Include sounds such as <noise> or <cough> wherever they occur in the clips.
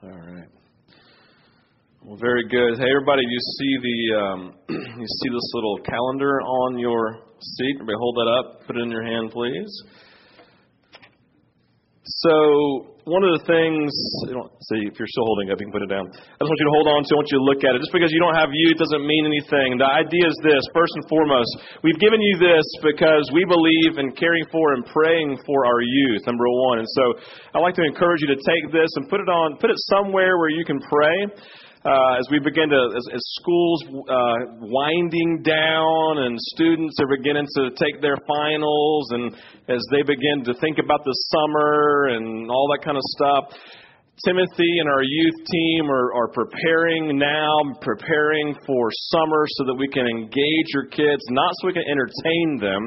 All right. Well, very good. Hey, everybody, you see the um, <clears throat> you see this little calendar on your seat? Everybody, hold that up. Put it in your hand, please. So one of the things, you see if you're still holding up, you can put it down. I just want you to hold on to. I want you to look at it. Just because you don't have youth doesn't mean anything. The idea is this: first and foremost, we've given you this because we believe in caring for and praying for our youth. Number one, and so I'd like to encourage you to take this and put it on, put it somewhere where you can pray uh, as we begin to, as, as schools uh, winding down and students are beginning to take their finals and as they begin to think about the summer and all that kind of stuff, Timothy and our youth team are, are preparing now, preparing for summer so that we can engage your kids, not so we can entertain them,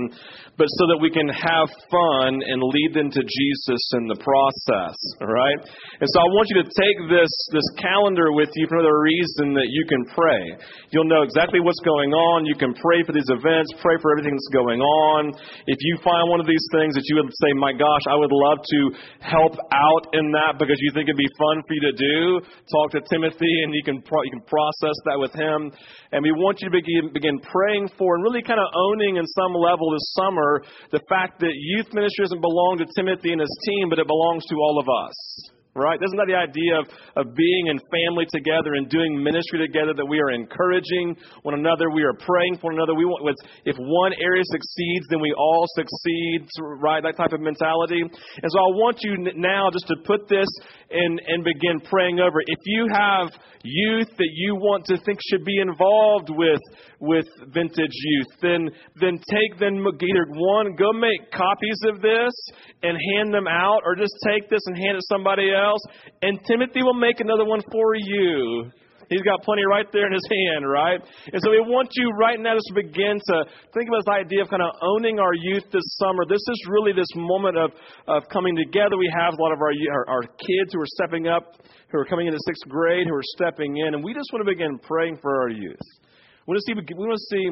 but so that we can have fun and lead them to Jesus in the process. All right? And so I want you to take this, this calendar with you for the reason that you can pray. You'll know exactly what's going on. You can pray for these events, pray for everything that's going on. If you find one of these things that you would say, my gosh, I would love to help out in that because you think it'd be fun for you to do, talk to Timothy and you can, pro- you can process that with him. And we want you to begin, begin praying for and really kind of owning in some level this summer the fact that youth ministry doesn't belong to Timothy and his team, but it belongs to all of us. Right? Isn't that the idea of, of being in family together and doing ministry together that we are encouraging one another, we are praying for one another. We want, if one area succeeds, then we all succeed, right? That type of mentality. And so I want you now just to put this and, and begin praying over. If you have youth that you want to think should be involved with, with vintage youth, then, then take them either one, go make copies of this and hand them out, or just take this and hand it to somebody else else, and Timothy will make another one for you. He's got plenty right there in his hand, right? And so we want you right now to begin to think about this idea of kind of owning our youth this summer. This is really this moment of, of coming together. We have a lot of our, our, our kids who are stepping up, who are coming into sixth grade, who are stepping in, and we just want to begin praying for our youth. We want to see, we want to see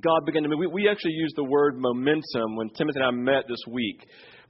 God begin to move. We, we actually used the word momentum when Timothy and I met this week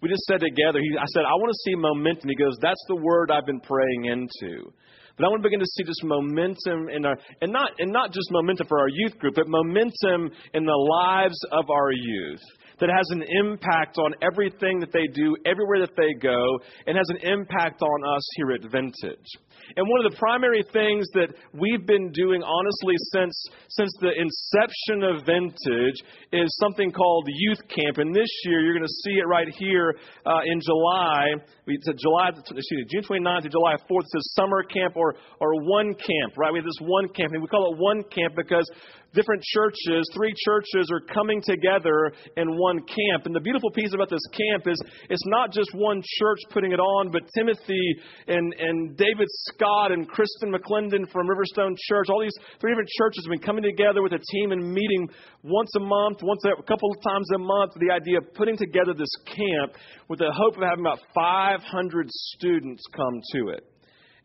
we just said together, he, I said, I want to see momentum. He goes, That's the word I've been praying into. But I want to begin to see this momentum in our, and not, and not just momentum for our youth group, but momentum in the lives of our youth that has an impact on everything that they do, everywhere that they go, and has an impact on us here at Vintage. And one of the primary things that we've been doing, honestly, since, since the inception of Vintage is something called Youth Camp. And this year, you're going to see it right here uh, in July. It's July, excuse me, June 29th to July 4th. It says summer camp or, or one camp, right? We have this one camp. And we call it one camp because different churches, three churches are coming together in one camp. And the beautiful piece about this camp is it's not just one church putting it on, but Timothy and, and David Scott and Kristen McClendon from Riverstone Church, all these three different churches have been coming together with a team and meeting once a month, once a, a couple of times a month, the idea of putting together this camp with the hope of having about 500 students come to it.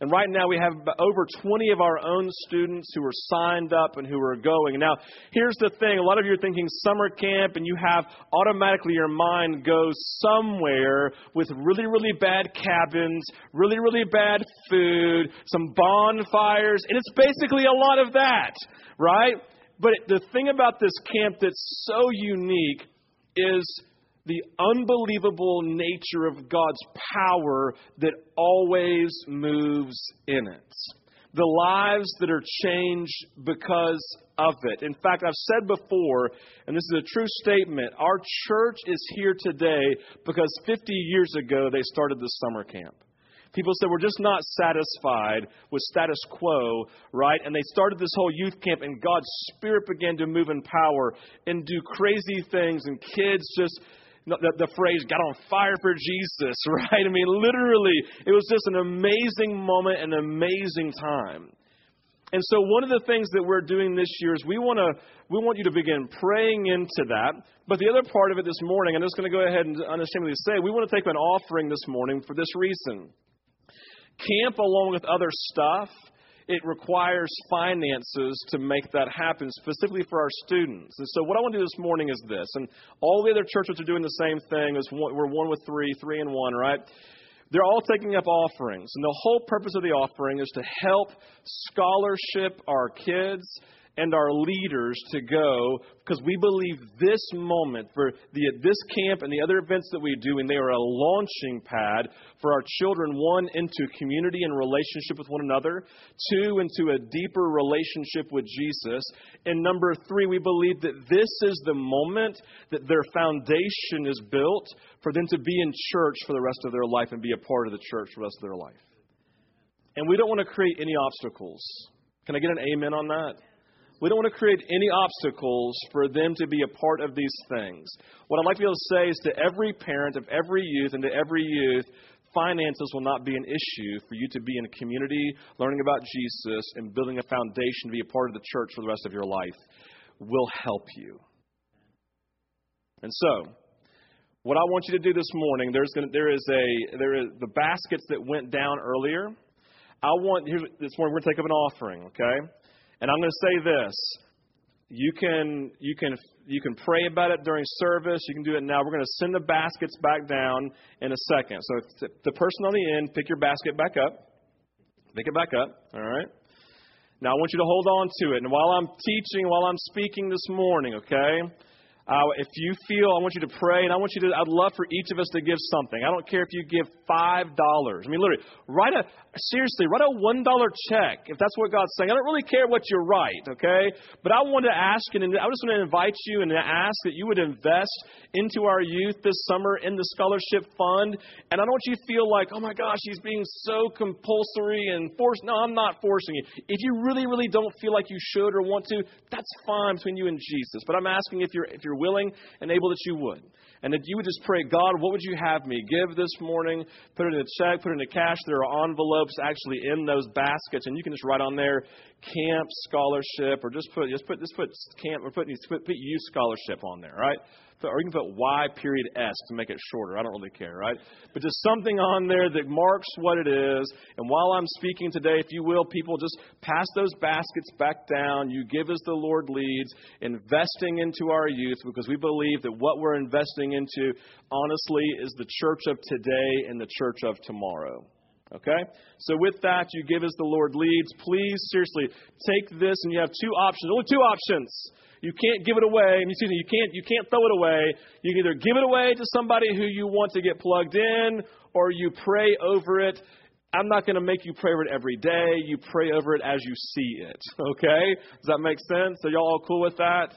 And right now we have over 20 of our own students who are signed up and who are going. Now, here's the thing. A lot of you are thinking summer camp and you have automatically your mind goes somewhere with really, really bad cabins, really, really bad food, some bonfires, and it's basically a lot of that, right? But the thing about this camp that's so unique is the unbelievable nature of God's power that always moves in it. The lives that are changed because of it. In fact, I've said before, and this is a true statement, our church is here today because 50 years ago they started the summer camp. People said, We're just not satisfied with status quo, right? And they started this whole youth camp, and God's Spirit began to move in power and do crazy things, and kids just the, the phrase got on fire for Jesus, <laughs> right? I mean, literally, it was just an amazing moment, an amazing time. And so one of the things that we're doing this year is we want to we want you to begin praying into that. But the other part of it this morning, I'm just going to go ahead and unashamedly say, we want to take an offering this morning for this reason. Camp along with other stuff it requires finances to make that happen, specifically for our students. And so, what I want to do this morning is this, and all the other churches are doing the same thing. Is we're one with three, three and one, right? they're all taking up offerings. And the whole purpose of the offering is to help scholarship our kids and our leaders to go because we believe this moment for the, this camp and the other events that we do, and they are a launching pad for our children, one, into community and relationship with one another, two, into a deeper relationship with Jesus, and number three, we believe that this is the moment that their foundation is built for them to be in church for the rest of their life and be a part of the church for the rest of their life. And we don't want to create any obstacles. Can I get an amen on that? We don't want to create any obstacles for them to be a part of these things. What I'd like to be able to say is to every parent of every youth and to every youth, finances will not be an issue for you to be in a community, learning about Jesus, and building a foundation to be a part of the church for the rest of your life. Will help you. And so, what I want you to do this morning, there's gonna, there is a there is the baskets that went down earlier. I want here's, this morning we're to take up an offering, okay? And I'm going to say this. You can, you, can, you can pray about it during service. You can do it now. We're going to send the baskets back down in a second. So the person on the end, pick your basket back up. Pick it back up. All right? Now I want you to hold on to it. And while I'm teaching, while I'm speaking this morning, okay? Uh, if you feel, I want you to pray, and I want you to, I'd love for each of us to give something. I don't care if you give $5. I mean, literally, write a, seriously, write a $1 check if that's what God's saying. I don't really care what you write, okay? But I want to ask, and I just want to invite you and ask that you would invest into our youth this summer in the scholarship fund. And I don't want you to feel like, oh my gosh, he's being so compulsory and forced. No, I'm not forcing you. If you really, really don't feel like you should or want to, that's fine between you and Jesus. But I'm asking if you're, if you're you're willing and able that you would. And that you would just pray, God, what would you have me give this morning? Put it in a check, put it in a cash. There are envelopes actually in those baskets, and you can just write on there camp scholarship, or just put just put just put camp or put put, put youth scholarship on there, right? Or you can put Y period S to make it shorter. I don't really care, right? But just something on there that marks what it is. And while I'm speaking today, if you will, people just pass those baskets back down. You give as the Lord leads, investing into our youth because we believe that what we're investing into, honestly, is the church of today and the church of tomorrow. Okay? So with that, you give as the Lord leads. Please, seriously, take this and you have two options. Only two options. You can't give it away. Excuse me, you can't you can't throw it away. You can either give it away to somebody who you want to get plugged in, or you pray over it. I'm not going to make you pray over it every day. You pray over it as you see it. <laughs> Okay? Does that make sense? Are y'all all cool with that?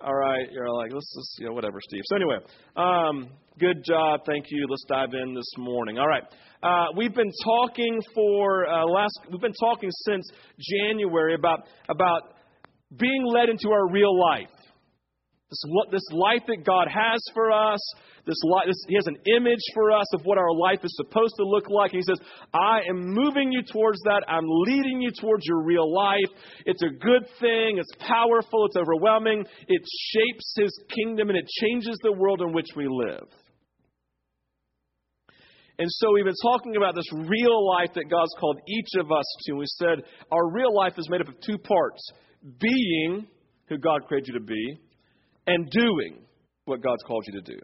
All right. You're like, let's just, you know, whatever, Steve. So anyway, um, good job. Thank you. Let's dive in this morning. All right. Uh, we've been talking for uh, last. We've been talking since January about about being led into our real life. This, this life that God has for us, this, life, this, He has an image for us of what our life is supposed to look like. And He says, I am moving you towards that. I'm leading you towards your real life. It's a good thing. It's powerful. It's overwhelming. It shapes His kingdom and it changes the world in which we live. And so we've been talking about this real life that God's called each of us to. We said our real life is made up of two parts being who God created you to be, and doing what God's called you to do.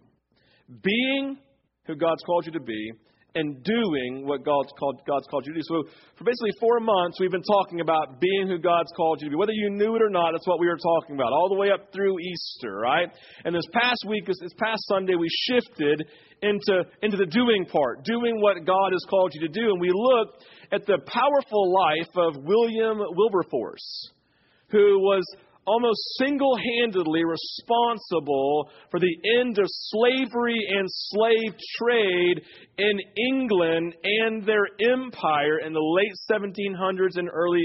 Being who God's called you to be, and doing what God's called, God's called you to do. So, for basically four months, we've been talking about being who God's called you to be. Whether you knew it or not, that's what we were talking about, all the way up through Easter, right? And this past week, this past Sunday, we shifted into, into the doing part, doing what God has called you to do. And we looked at the powerful life of William Wilberforce who was almost single handedly responsible for the end of slavery and slave trade in England and their empire in the late 1700s and early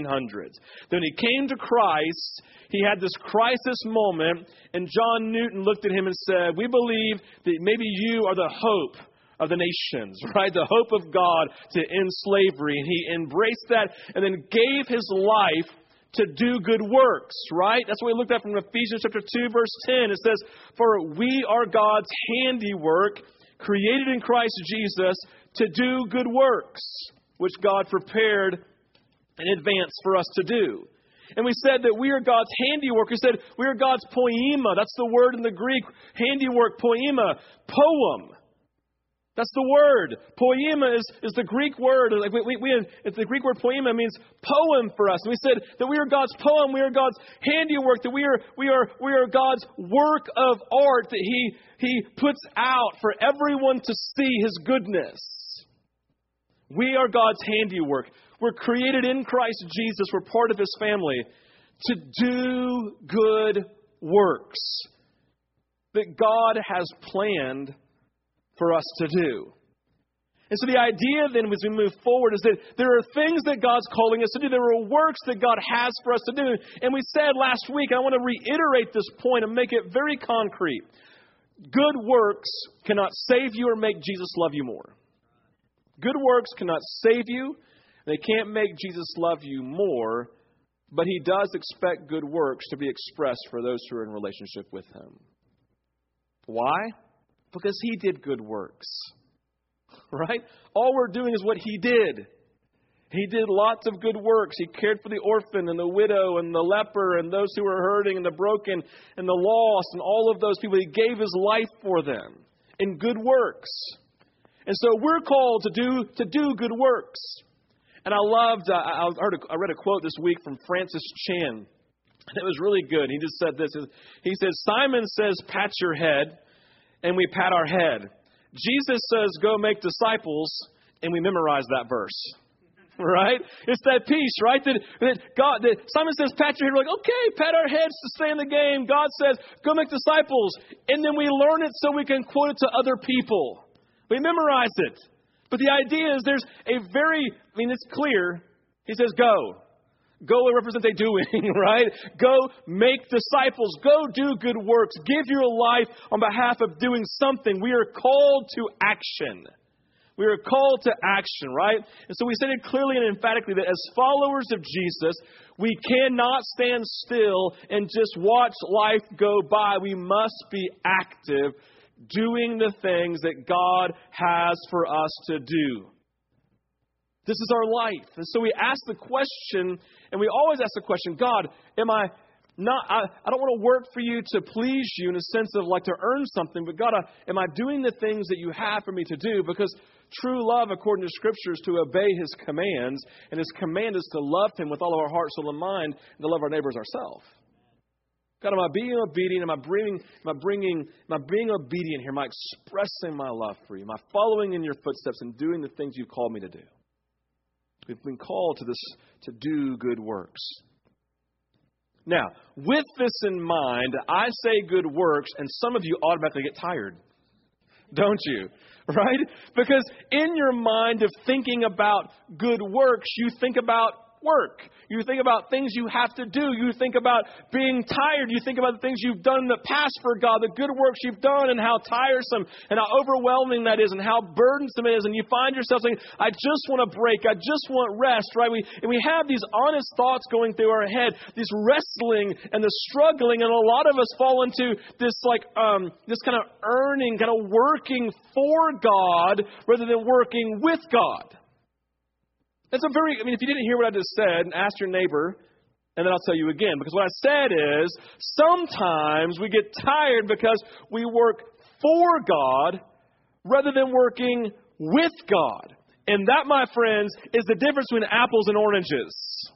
1800s. Then he came to Christ. He had this crisis moment, and John Newton looked at him and said, We believe that maybe you are the hope of the nations, <laughs> right? The hope of God to end slavery. And he embraced that and then gave his life to do good works, right? That's what we looked at from Ephesians chapter 2, verse 10. It says, For we are God's handiwork, created in Christ Jesus to do good works, which God prepared in advance for us to do. And we said that we are God's handiwork. We said we are God's poema. That's the word in the Greek, handiwork, poema, poem. That's the word. Poema is, is the Greek word. Like we, we, we, it's the Greek word poema means poem for us. And we said that we are God's poem, we are God's handiwork, that we are, we are, we are God's work of art that He, he puts out for everyone to see His goodness. We are God's handiwork. We're created in Christ Jesus. We're part of His family to do good works that God has planned for us to do. And so the idea then as we move forward is that there are things that God's calling us to do. There are works that God has for us to do. And we said last week, I want to reiterate this point and make it very concrete. Good works cannot save you or make Jesus love you more. Good works cannot save you. They can't make Jesus love you more. But he does expect good works to be expressed for those who are in relationship with him. Why? Because he did good works. <laughs> Right? All we're doing is what he did. He did lots of good works. He cared for the orphan and the widow and the leper and those who were hurting and the broken and the lost and all of those people. He gave his life for them in good works. And so we're called to do to do good works. And I loved, uh, I, heard a, I read a quote this week from Francis Chan. It was really good. He just said this. He said, Simon says, pat your head and we pat our head. Jesus says, go make disciples, and we memorize that verse. <laughs> Right? It's that piece, right? That, that God, that Simon says, pat your head. We're like, okay, pat our heads to stay in the game. God says, go make disciples. And then we learn it so we can quote it to other people. We memorize it. But the idea is there's a very, I mean, it's clear. He says, go. Go and represent a doing, <laughs> right? Go make disciples. Go do good works. Give your life on behalf of doing something. We are called to action. We are called to action, right? And so we said it clearly and emphatically that as followers of Jesus, we cannot stand still and just watch life go by. We must be active, doing the things that God has for us to do. This is our life. And so we ask the question, and we always ask the question God, am I not, I, I don't want to work for you to please you in a sense of like to earn something, but God, I, am I doing the things that you have for me to do? Because true love, according to Scripture, is to obey His commands, and His command is to love Him with all of our heart, soul, and mind, and to love our neighbors ourselves. God, am I being obedient? Am I bringing, am I bringing, am I being obedient here? Am I expressing my love for you? Am I following in your footsteps and doing the things you've called me to do? We've been called to this to do good works. Now, with this in mind, I say good works, and some of you automatically get tired. Don't you? <laughs> Right? Because in your mind of thinking about good works, you think about work. You think about things you have to do. You think about being tired. You think about the things you've done in the past for God, the good works you've done, and how tiresome and how overwhelming that is, and how burdensome it is. And you find yourself saying, I just want to break. I just want rest, right? We, and we have these honest thoughts going through our head, this wrestling and the struggling. And a lot of us fall into this, like, um, this kind of earning, kind of working for God rather than working with God. That's a very, I mean, if you didn't hear what I just said, ask your neighbor, and then I'll tell you again. Because what I said is sometimes we get tired because we work for God rather than working with God. And that, my friends, is the difference between apples and oranges.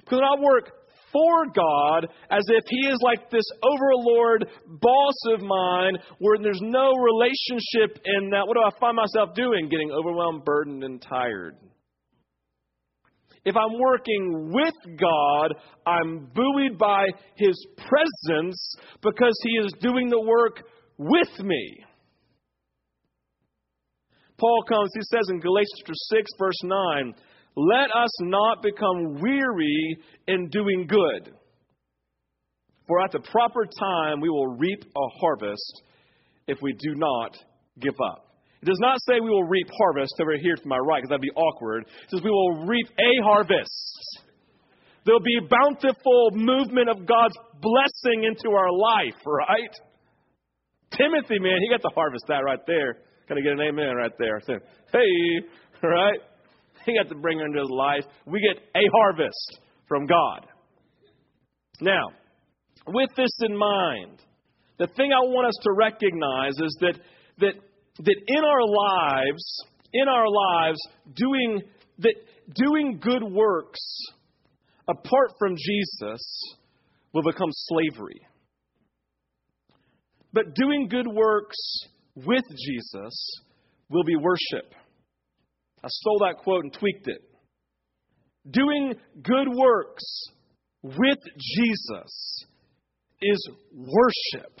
Because when I work for God as if He is like this overlord boss of mine where there's no relationship in that. What do I find myself doing? Getting overwhelmed, burdened, and tired. If I'm working with God, I'm buoyed by His presence because He is doing the work with me. Paul comes, he says in Galatians 6, verse 9, let us not become weary in doing good. For at the proper time we will reap a harvest if we do not give up. It does not say we will reap harvest over here to my right, because that'd be awkward. It says we will reap a harvest. There'll be bountiful movement of God's blessing into our life, right? Timothy, man, he got to harvest that right there. I get an amen right there? <laughs> Hey, right? He got to bring into his life. We get a harvest from God. Now, with this in mind, the thing I want us to recognize is that, that that in our lives, in our lives, doing that doing good works apart from Jesus will become slavery. But doing good works with Jesus will be worship. I stole that quote and tweaked it. Doing good works with Jesus is worship.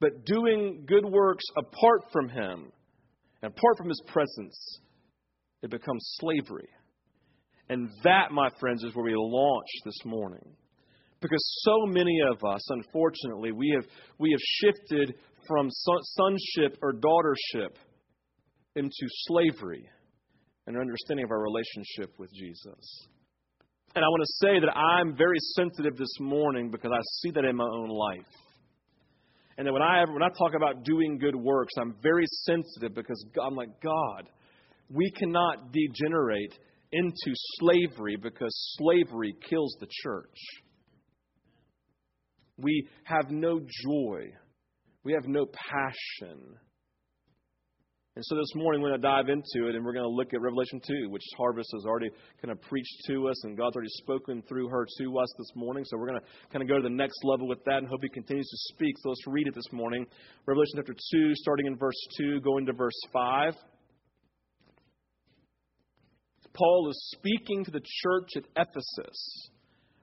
But doing good works apart from Him and apart from His presence, it becomes slavery. And that, my friends, is where we launch this morning. Because so many of us, unfortunately, we have, we have shifted from sonship or daughtership into slavery and an understanding of our relationship with Jesus. And I want to say that I'm very sensitive this morning because I see that in my own life. And that when I, when I talk about doing good works, I'm very sensitive because I'm like, God, we cannot degenerate into slavery because slavery kills the church. We have no joy. We have no passion. And so this morning, we're going to dive into it, and we're going to look at Revelation 2, which Harvest has already kind of preached to us, and God's already spoken through her to us this morning. So we're going to kind of go to the next level with that and hope He continues to speak. So let's read it this morning. Revelation chapter 2, starting in verse 2, going to verse 5. Paul is speaking to the church at Ephesus.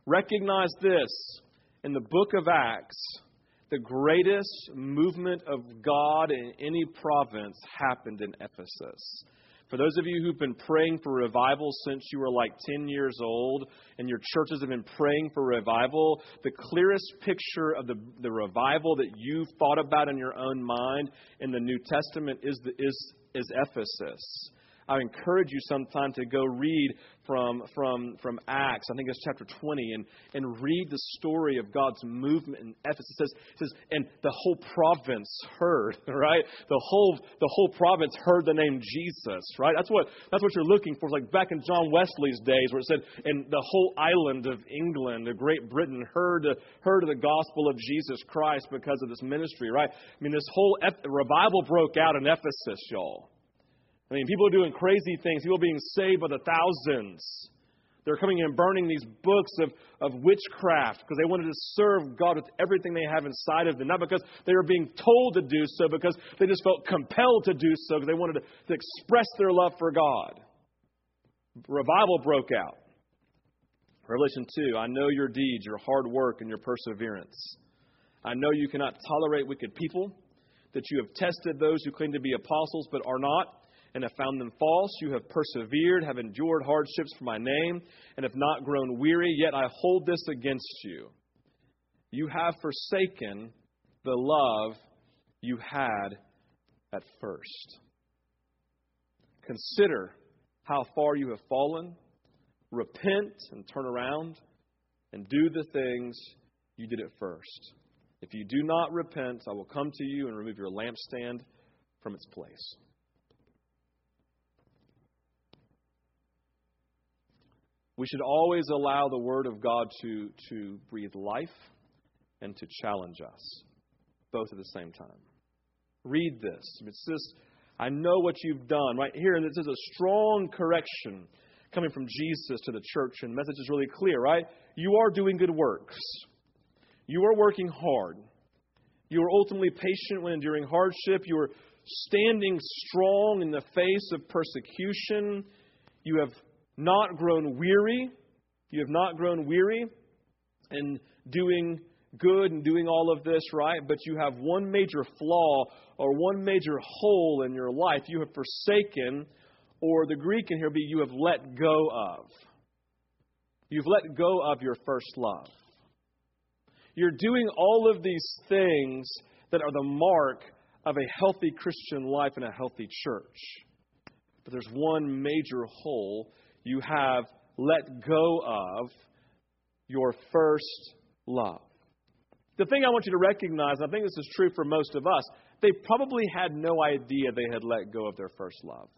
Recognize this in the book of Acts, the greatest movement of God in any province happened in Ephesus. For those of you who've been praying for revival since you were like 10 years old and your churches have been praying for revival, the clearest picture of the, the revival that you've thought about in your own mind in the New Testament is, the, is, is Ephesus. I encourage you sometime to go read from, from, from Acts, I think it's chapter 20, and, and read the story of God's movement in Ephesus. It says, it says, and the whole province heard, <laughs> right? The whole, the whole province heard the name Jesus, right? That's what, that's what you're looking for. Like back in John Wesley's days where it said, and the whole island of England, of Great Britain, heard, heard of the gospel of Jesus Christ because of this ministry, right? I mean, this whole revival broke out in Ephesus, y'all. I mean, people are doing crazy things, people are being saved by the thousands. They're coming and burning these books of, of witchcraft because they wanted to serve God with everything they have inside of them. Not because they were being told to do so, because they just felt compelled to do so because they wanted to, to express their love for God. Revival broke out. Revelation 2 I know your deeds, your hard work, and your perseverance. I know you cannot tolerate wicked people, that you have tested those who claim to be apostles but are not and have found them false. You have persevered, have endured hardships for my name, and have not grown weary. Yet I hold this against you. You have forsaken the love you had at first. Consider how far you have fallen. Repent and turn around and do the things you did at first. If you do not repent, I will come to you and remove your lampstand from its place. We should always allow the Word of God to, to breathe life and to challenge us, both at the same time. Read this. It's this I know what you've done. Right here, and this is a strong correction coming from Jesus to the church, and the message is really clear, right? You are doing good works. You are working hard. You are ultimately patient when enduring hardship. You are standing strong in the face of persecution. You have not grown weary. You have not grown weary in doing good and doing all of this, right? But you have one major flaw or one major hole in your life. You have forsaken, or the Greek in here be you have let go of. You've let go of your first love. You're doing all of these things that are the mark of a healthy Christian life and a healthy church. But there's one major hole you have let go of your first love. The thing I want you to recognize, and I think this is true for most of us, they probably had no idea they had let go of their first love.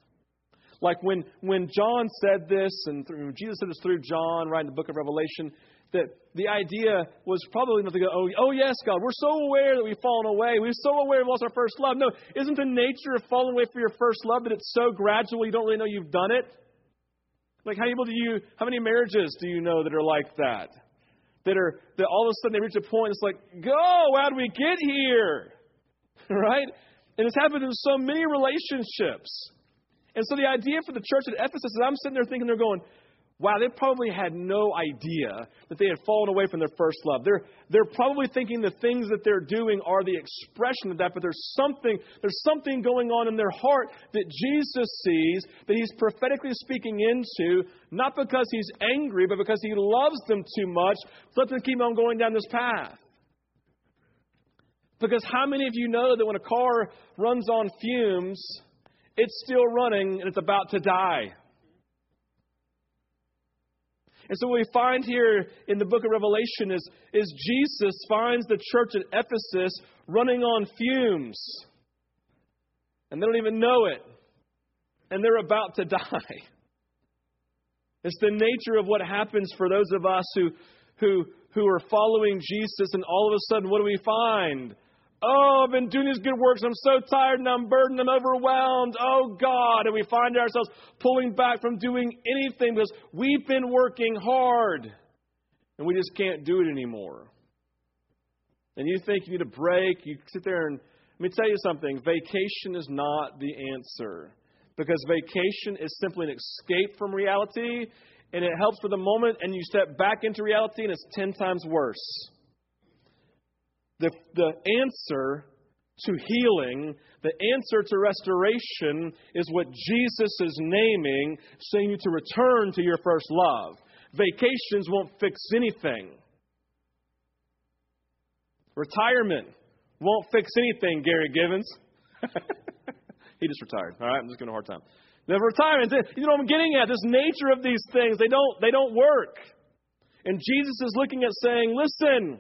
Like when, when John said this, and through, Jesus said this through John, right in the book of Revelation, that the idea was probably not to go, oh, oh, yes, God, we're so aware that we've fallen away. We're so aware we've lost our first love. No, isn't the nature of falling away from your first love that it's so gradual you don't really know you've done it? Like, how many do you, how many marriages do you know that are like that? That are, that all of a sudden they reach a point, it's like, go, how did we get here? <laughs> right? And it's happened in so many relationships. And so the idea for the church at Ephesus is I'm sitting there thinking, they're going, wow, they probably had no idea that they had fallen away from their first love. They're, they're probably thinking the things that they're doing are the expression of that, but there's something, there's something going on in their heart that Jesus sees, that he's prophetically speaking into, not because he's angry, but because he loves them too much let them keep on going down this path. Because how many of you know that when a car runs on fumes, it's still running and it's about to die? And so what we find here in the book of Revelation is, is Jesus finds the church at Ephesus running on fumes. And they don't even know it. And they're about to <laughs> die. It's the nature of what happens for those of us who, who, who are following Jesus, and all of a sudden, what do we find? Oh, I've been doing these good works. I'm so tired and I'm burdened. I'm overwhelmed. Oh, God. And we find ourselves pulling back from doing anything because we've been working hard and we just can't do it anymore. And you think you need a break. You sit there and let me tell you something vacation is not the answer because vacation is simply an escape from reality and it helps for the moment and you step back into reality and it's 10 times worse. The, the answer to healing, the answer to restoration is what Jesus is naming, saying you to return to your first love. Vacations won't fix anything. Retirement won't fix anything, Gary Givens. <laughs> he just retired. All right, I'm just giving a hard time. Never retirement. You know what I'm getting at? This nature of these things, they don't, they don't work. And Jesus is looking at saying, listen,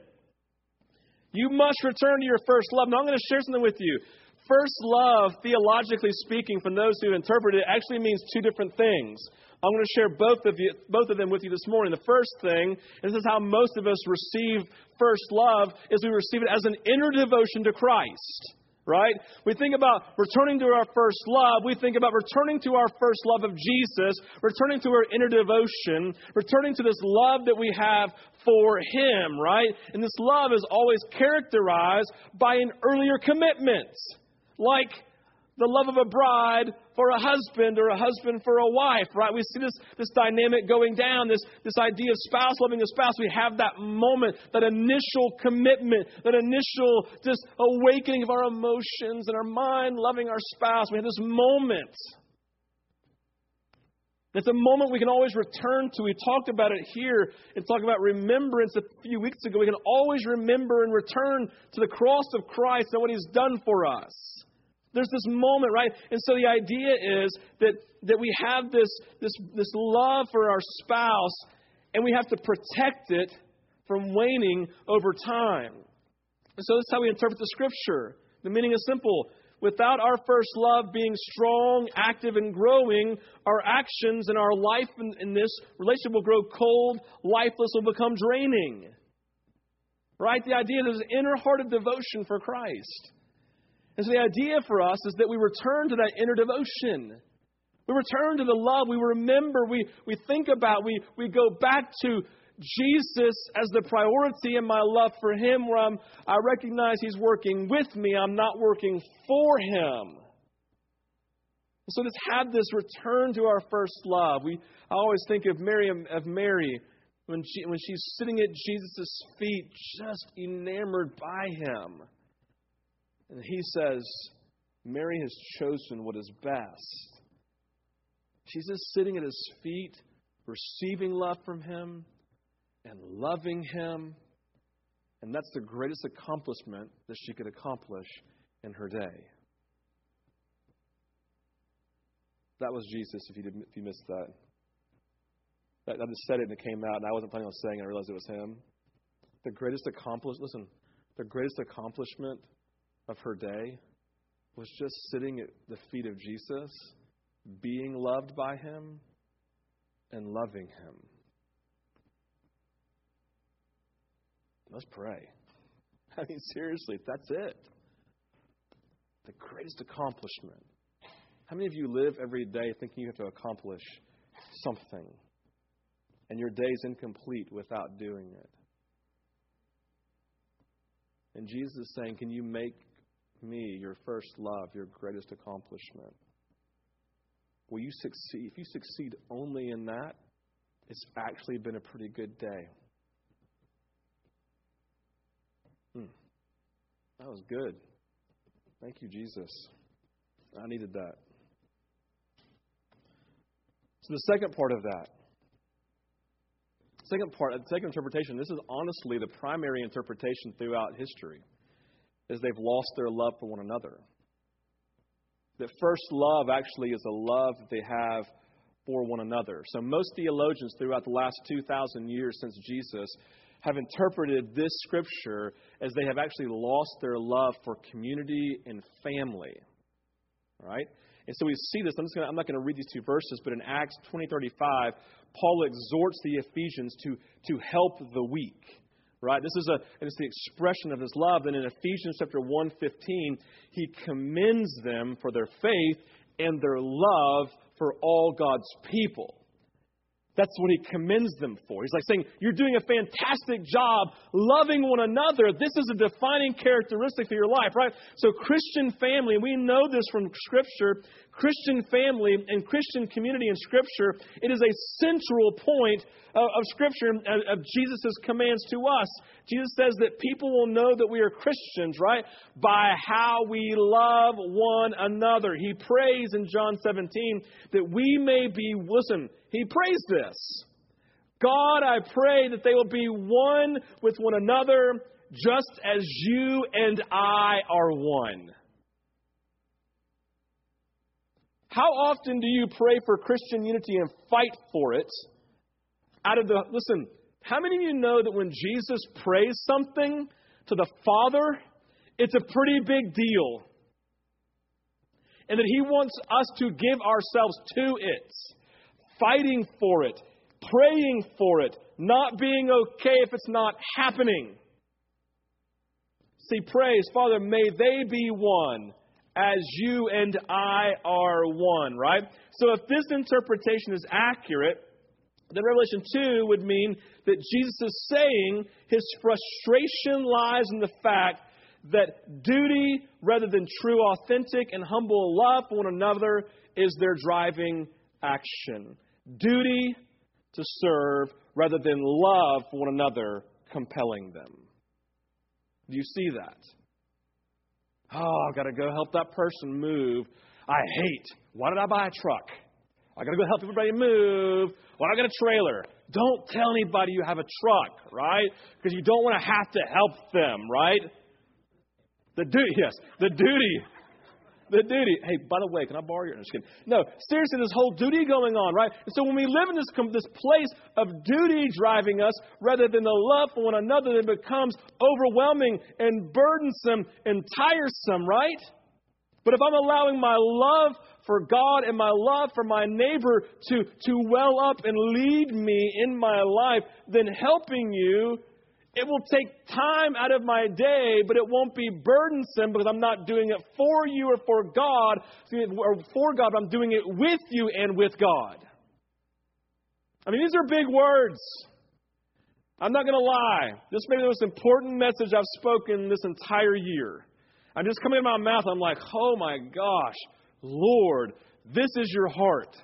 you must return to your first love. Now, I'm going to share something with you. First love, theologically speaking, from those who interpret it, actually means two different things. I'm going to share both of, you, both of them with you this morning. The first thing, and this is how most of us receive first love, is we receive it as an inner devotion to Christ right? We think about returning to our first love. We think about returning to our first love of Jesus, returning to our inner devotion, returning to this love that we have for Him, right? And this love is always characterized by an earlier commitment. Like the love of a bride for a husband or a husband for a wife, right? We see this, this dynamic going down, this, this idea of spouse loving a spouse. We have that moment, that initial commitment, that initial just awakening of our emotions and our mind loving our spouse. We have this moment. It's a moment we can always return to. We talked about it here and talked about remembrance a few weeks ago. We can always remember and return to the cross of Christ and what He's done for us. There's this moment, right? And so the idea is that, that we have this, this, this love for our spouse, and we have to protect it from waning over time. And so that's how we interpret the scripture. The meaning is simple. Without our first love being strong, active, and growing, our actions and our life in, in this relationship will grow cold, lifeless, will become draining. Right? The idea is an inner heart of devotion for Christ. And so the idea for us is that we return to that inner devotion. We return to the love. We remember, we, we think about, we, we go back to Jesus as the priority in my love for Him, where I'm, I recognize He's working with me, I'm not working for Him. So let's have this return to our first love. We, I always think of Mary, of Mary when, she, when she's sitting at Jesus' feet, just enamored by Him. And he says, Mary has chosen what is best. She's just sitting at his feet, receiving love from him and loving him. And that's the greatest accomplishment that she could accomplish in her day. That was Jesus, if you, did, if you missed that. I just said it and it came out, and I wasn't planning on saying it. I realized it was him. The greatest accomplishment, listen, the greatest accomplishment of her day was just sitting at the feet of Jesus, being loved by Him and loving Him. Let's pray. I mean, seriously, that's it. The greatest accomplishment. How many of you live every day thinking you have to accomplish something and your day is incomplete without doing it? And Jesus is saying, Can you make me your first love, your greatest accomplishment? Will you succeed? If you succeed only in that, it's actually been a pretty good day. Hmm. That was good. Thank you, Jesus. I needed that. So, the second part of that, second part, the second interpretation, this is honestly the primary interpretation throughout history, is they've lost their love for one another. That first love actually is a love that they have for one another. So, most theologians throughout the last 2,000 years since Jesus have interpreted this scripture as they have actually lost their love for community and family. Right? And so we see this. I'm, just gonna, I'm not going to read these two verses, but in Acts 20:35, Paul exhorts the Ephesians to, to help the weak. Right? This is a and it's the expression of his love. And in Ephesians chapter 1:15, he commends them for their faith and their love for all God's people. That's what he commends them for. He's like saying, You're doing a fantastic job loving one another. This is a defining characteristic of your life, right? So, Christian family, we know this from Scripture, Christian family and Christian community in Scripture, it is a central point of, of Scripture, of, of Jesus' commands to us. Jesus says that people will know that we are Christians, right? By how we love one another. He prays in John 17 that we may be, listen, he prays this. God, I pray that they will be one with one another, just as you and I are one. How often do you pray for Christian unity and fight for it? Out of the listen, how many of you know that when Jesus prays something to the Father, it's a pretty big deal? And that he wants us to give ourselves to it, fighting for it, praying for it, not being okay if it's not happening. See, praise, Father, may they be one as you and I are one, right? So if this interpretation is accurate, then Revelation 2 would mean that Jesus is saying his frustration lies in the fact that duty, rather than true, authentic, and humble love for one another, is their driving action. Duty to serve, rather than love for one another, compelling them. Do you see that? Oh, I've got to go help that person move. I hate. Why did I buy a truck? I got to go help everybody move. Why did I get a trailer? Don't tell anybody you have a truck, right? Because you don't want to have to help them, right? The duty, yes, the duty the duty. Hey, by the way, can I borrow your? No, just kidding. No, seriously, this whole duty going on, right? And so when we live in this this place of duty driving us, rather than the love for one another, it becomes overwhelming and burdensome and tiresome, right? But if I'm allowing my love for God and my love for my neighbor to, to well up and lead me in my life, then helping you it will take time out of my day, but it won't be burdensome because I'm not doing it for you or for God, or for God, I'm doing it with you and with God. I mean, these are big words. I'm not going to lie. This may be the most important message I've spoken this entire year. I'm just coming in my mouth. I'm like, oh my gosh, Lord, this is your heart.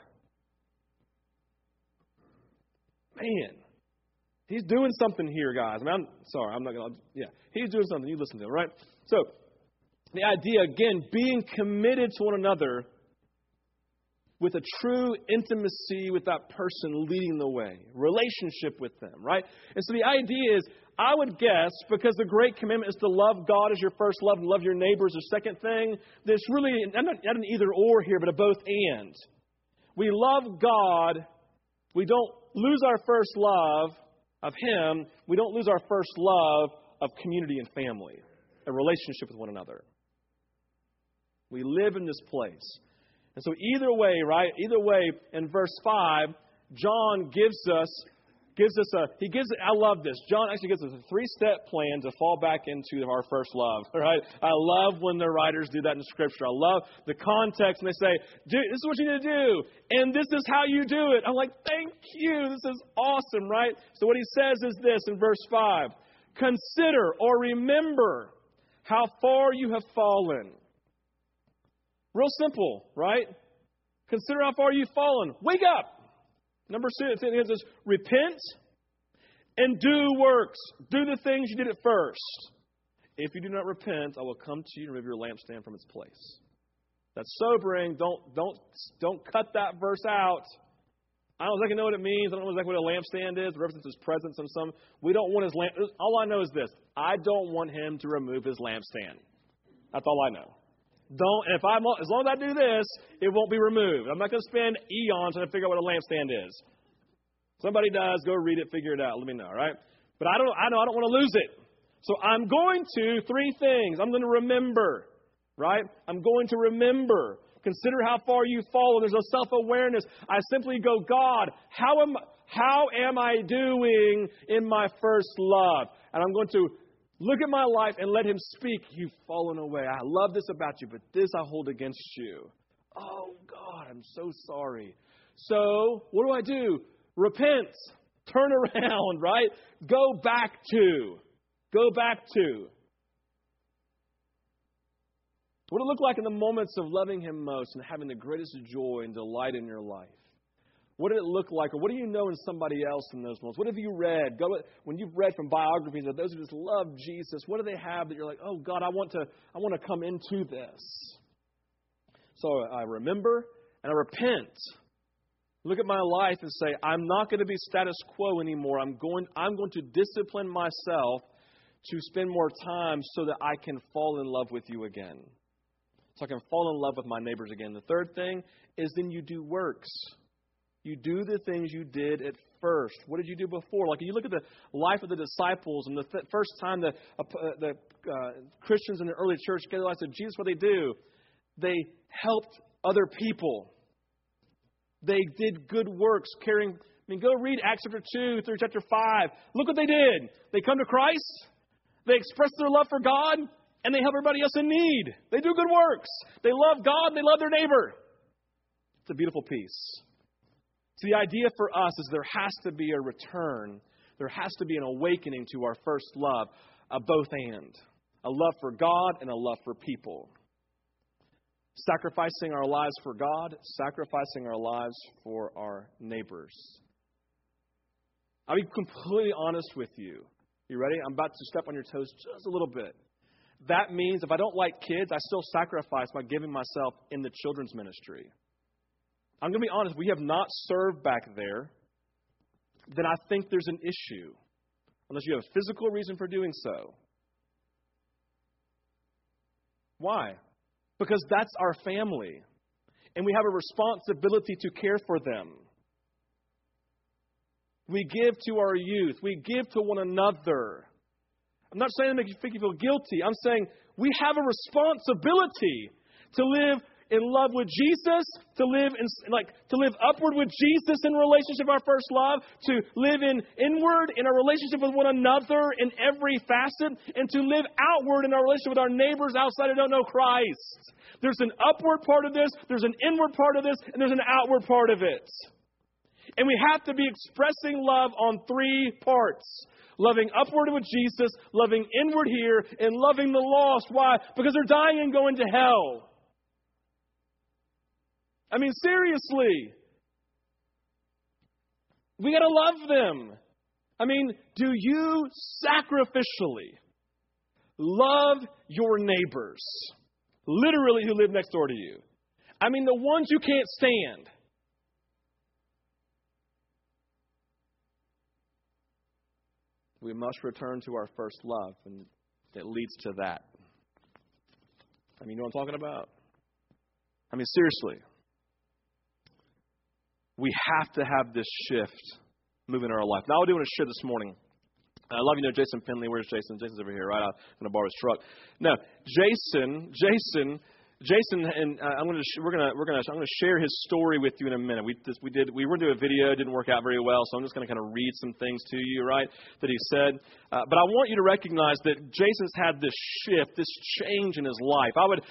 Man, He's doing something here, guys. I mean, I'm sorry, I'm not going to, yeah. He's doing something. You listen to him, right? So, the idea, again, being committed to one another with a true intimacy with that person leading the way, relationship with them, right? And so the idea is, I would guess, because the great commandment is to love God as your first love and love your neighbors as second thing, there's really not, not an either or here, but a both and. We love God, we don't lose our first love, of Him, we don't lose our first love of community and family, a relationship with one another. We live in this place. And so, either way, right? Either way, in verse 5, John gives us gives us a he gives I love this. John actually gives us a three-step plan to fall back into our first love. <laughs> Right? I love when the writers do that in scripture. I love the context and they say, "Dude, this is what you need to do, and this is how you do it." I'm like, "Thank you. This is awesome." Right? So what he says is this in verse 5. Consider or remember how far you have fallen. Real simple, right? Consider how far you've fallen. Wake up. Number six, it says, repent and do works. Do the things you did at first. If you do not repent, I will come to you and remove your lampstand from its place. That's sobering. Don't, don't, don't cut that verse out. I don't exactly know what it means. I don't know exactly what a lampstand is. It represents his presence in some. We don't want his lamp. All I know is this: I don't want him to remove his lampstand. That's all I know. Don't. If I'm as long as I do this, it won't be removed. I'm not going to spend eons trying to figure out what a lampstand is. Somebody does. Go read it. Figure it out. Let me know. All right. But I don't. I know I don't want to lose it. So I'm going to three things. I'm going to remember. Right. I'm going to remember. Consider how far you've fallen. There's a self awareness. I simply go, God, how am, how am I doing in my first love? And I'm going to look at my life and let Him speak. You've fallen away. I love this about you, but this I hold against you. Oh, God, I'm so sorry. So, what do I do? Repent. Turn <laughs> around, right? Go back to. Go back to. What it look like in the moments of loving Him most and having the greatest joy and delight in your life? What did it look like, or what do you know in somebody else in those moments? What have you read? Go when you've read from biographies of those who just love Jesus. What do they have that you're like, oh God, I want to, I want to come into this. So I remember and I repent. Look at my life and say, I'm not going to be status quo anymore. I'm going, I'm going to discipline myself to spend more time so that I can fall in love with you again so I can fall in love with my neighbors again. The third thing is then you do works. You do the things you did at first. What did you do before? Like, you look at the life of the disciples, and the th- first time the, uh, the uh, Christians in the early church get the life of Jesus, what they do? They helped other people. They did good works, caring. I mean, go read Acts chapter 2 through chapter 5. Look what they did. They come to Christ. They express their love for God and they help everybody else in need. They do good works. They love God and they love their neighbor. It's a beautiful piece. So the idea for us is there has to be a return. There has to be an awakening to our first love, a both and. A love for God and a love for people. Sacrificing our lives for God, sacrificing our lives for our neighbors. I'll be completely honest with you. You ready? I'm about to step on your toes just a little bit that means if I don't like kids, I still sacrifice by giving myself in the children's ministry. I'm going to be honest, we have not served back there, then I think there's an issue, unless you have a physical reason for doing so. Why? Because that's our family, and we have a responsibility to care for them. We give to our youth, we give to one another. I'm not saying to make you you feel guilty. I'm saying we have a responsibility to live in love with Jesus, to live in like to live upward with Jesus in relationship our first love, to live in inward in our relationship with one another in every facet, and to live outward in our relationship with our neighbors outside who don't know Christ. There's an upward part of this, there's an inward part of this, and there's an outward part of it. And we have to be expressing love on three parts loving upward with Jesus, loving inward here, and loving the lost. Why? Because they're dying and going to hell. I mean, seriously. We got to love them. I mean, do you sacrificially love your neighbors? Literally, who live next door to you. I mean, the ones you can't stand. we must return to our first love, and it leads to that. I mean, you know what I'm talking about? I mean, seriously. We have to have this shift moving in our life. Now, I do want to share this morning. I love you know Jason Finley. Where's Jason? Jason's over here, right? I'm going to borrow his truck. Now, Jason, Jason Jason and uh, I'm going to sh- we're going to we're going to I'm going to share his story with you in a minute. We this, we did we were doing a video, it didn't work out very well, so I'm just going to kind of read some things to you, right? That he said. Uh, but I want you to recognize that Jason's had this shift, this change in his life. I would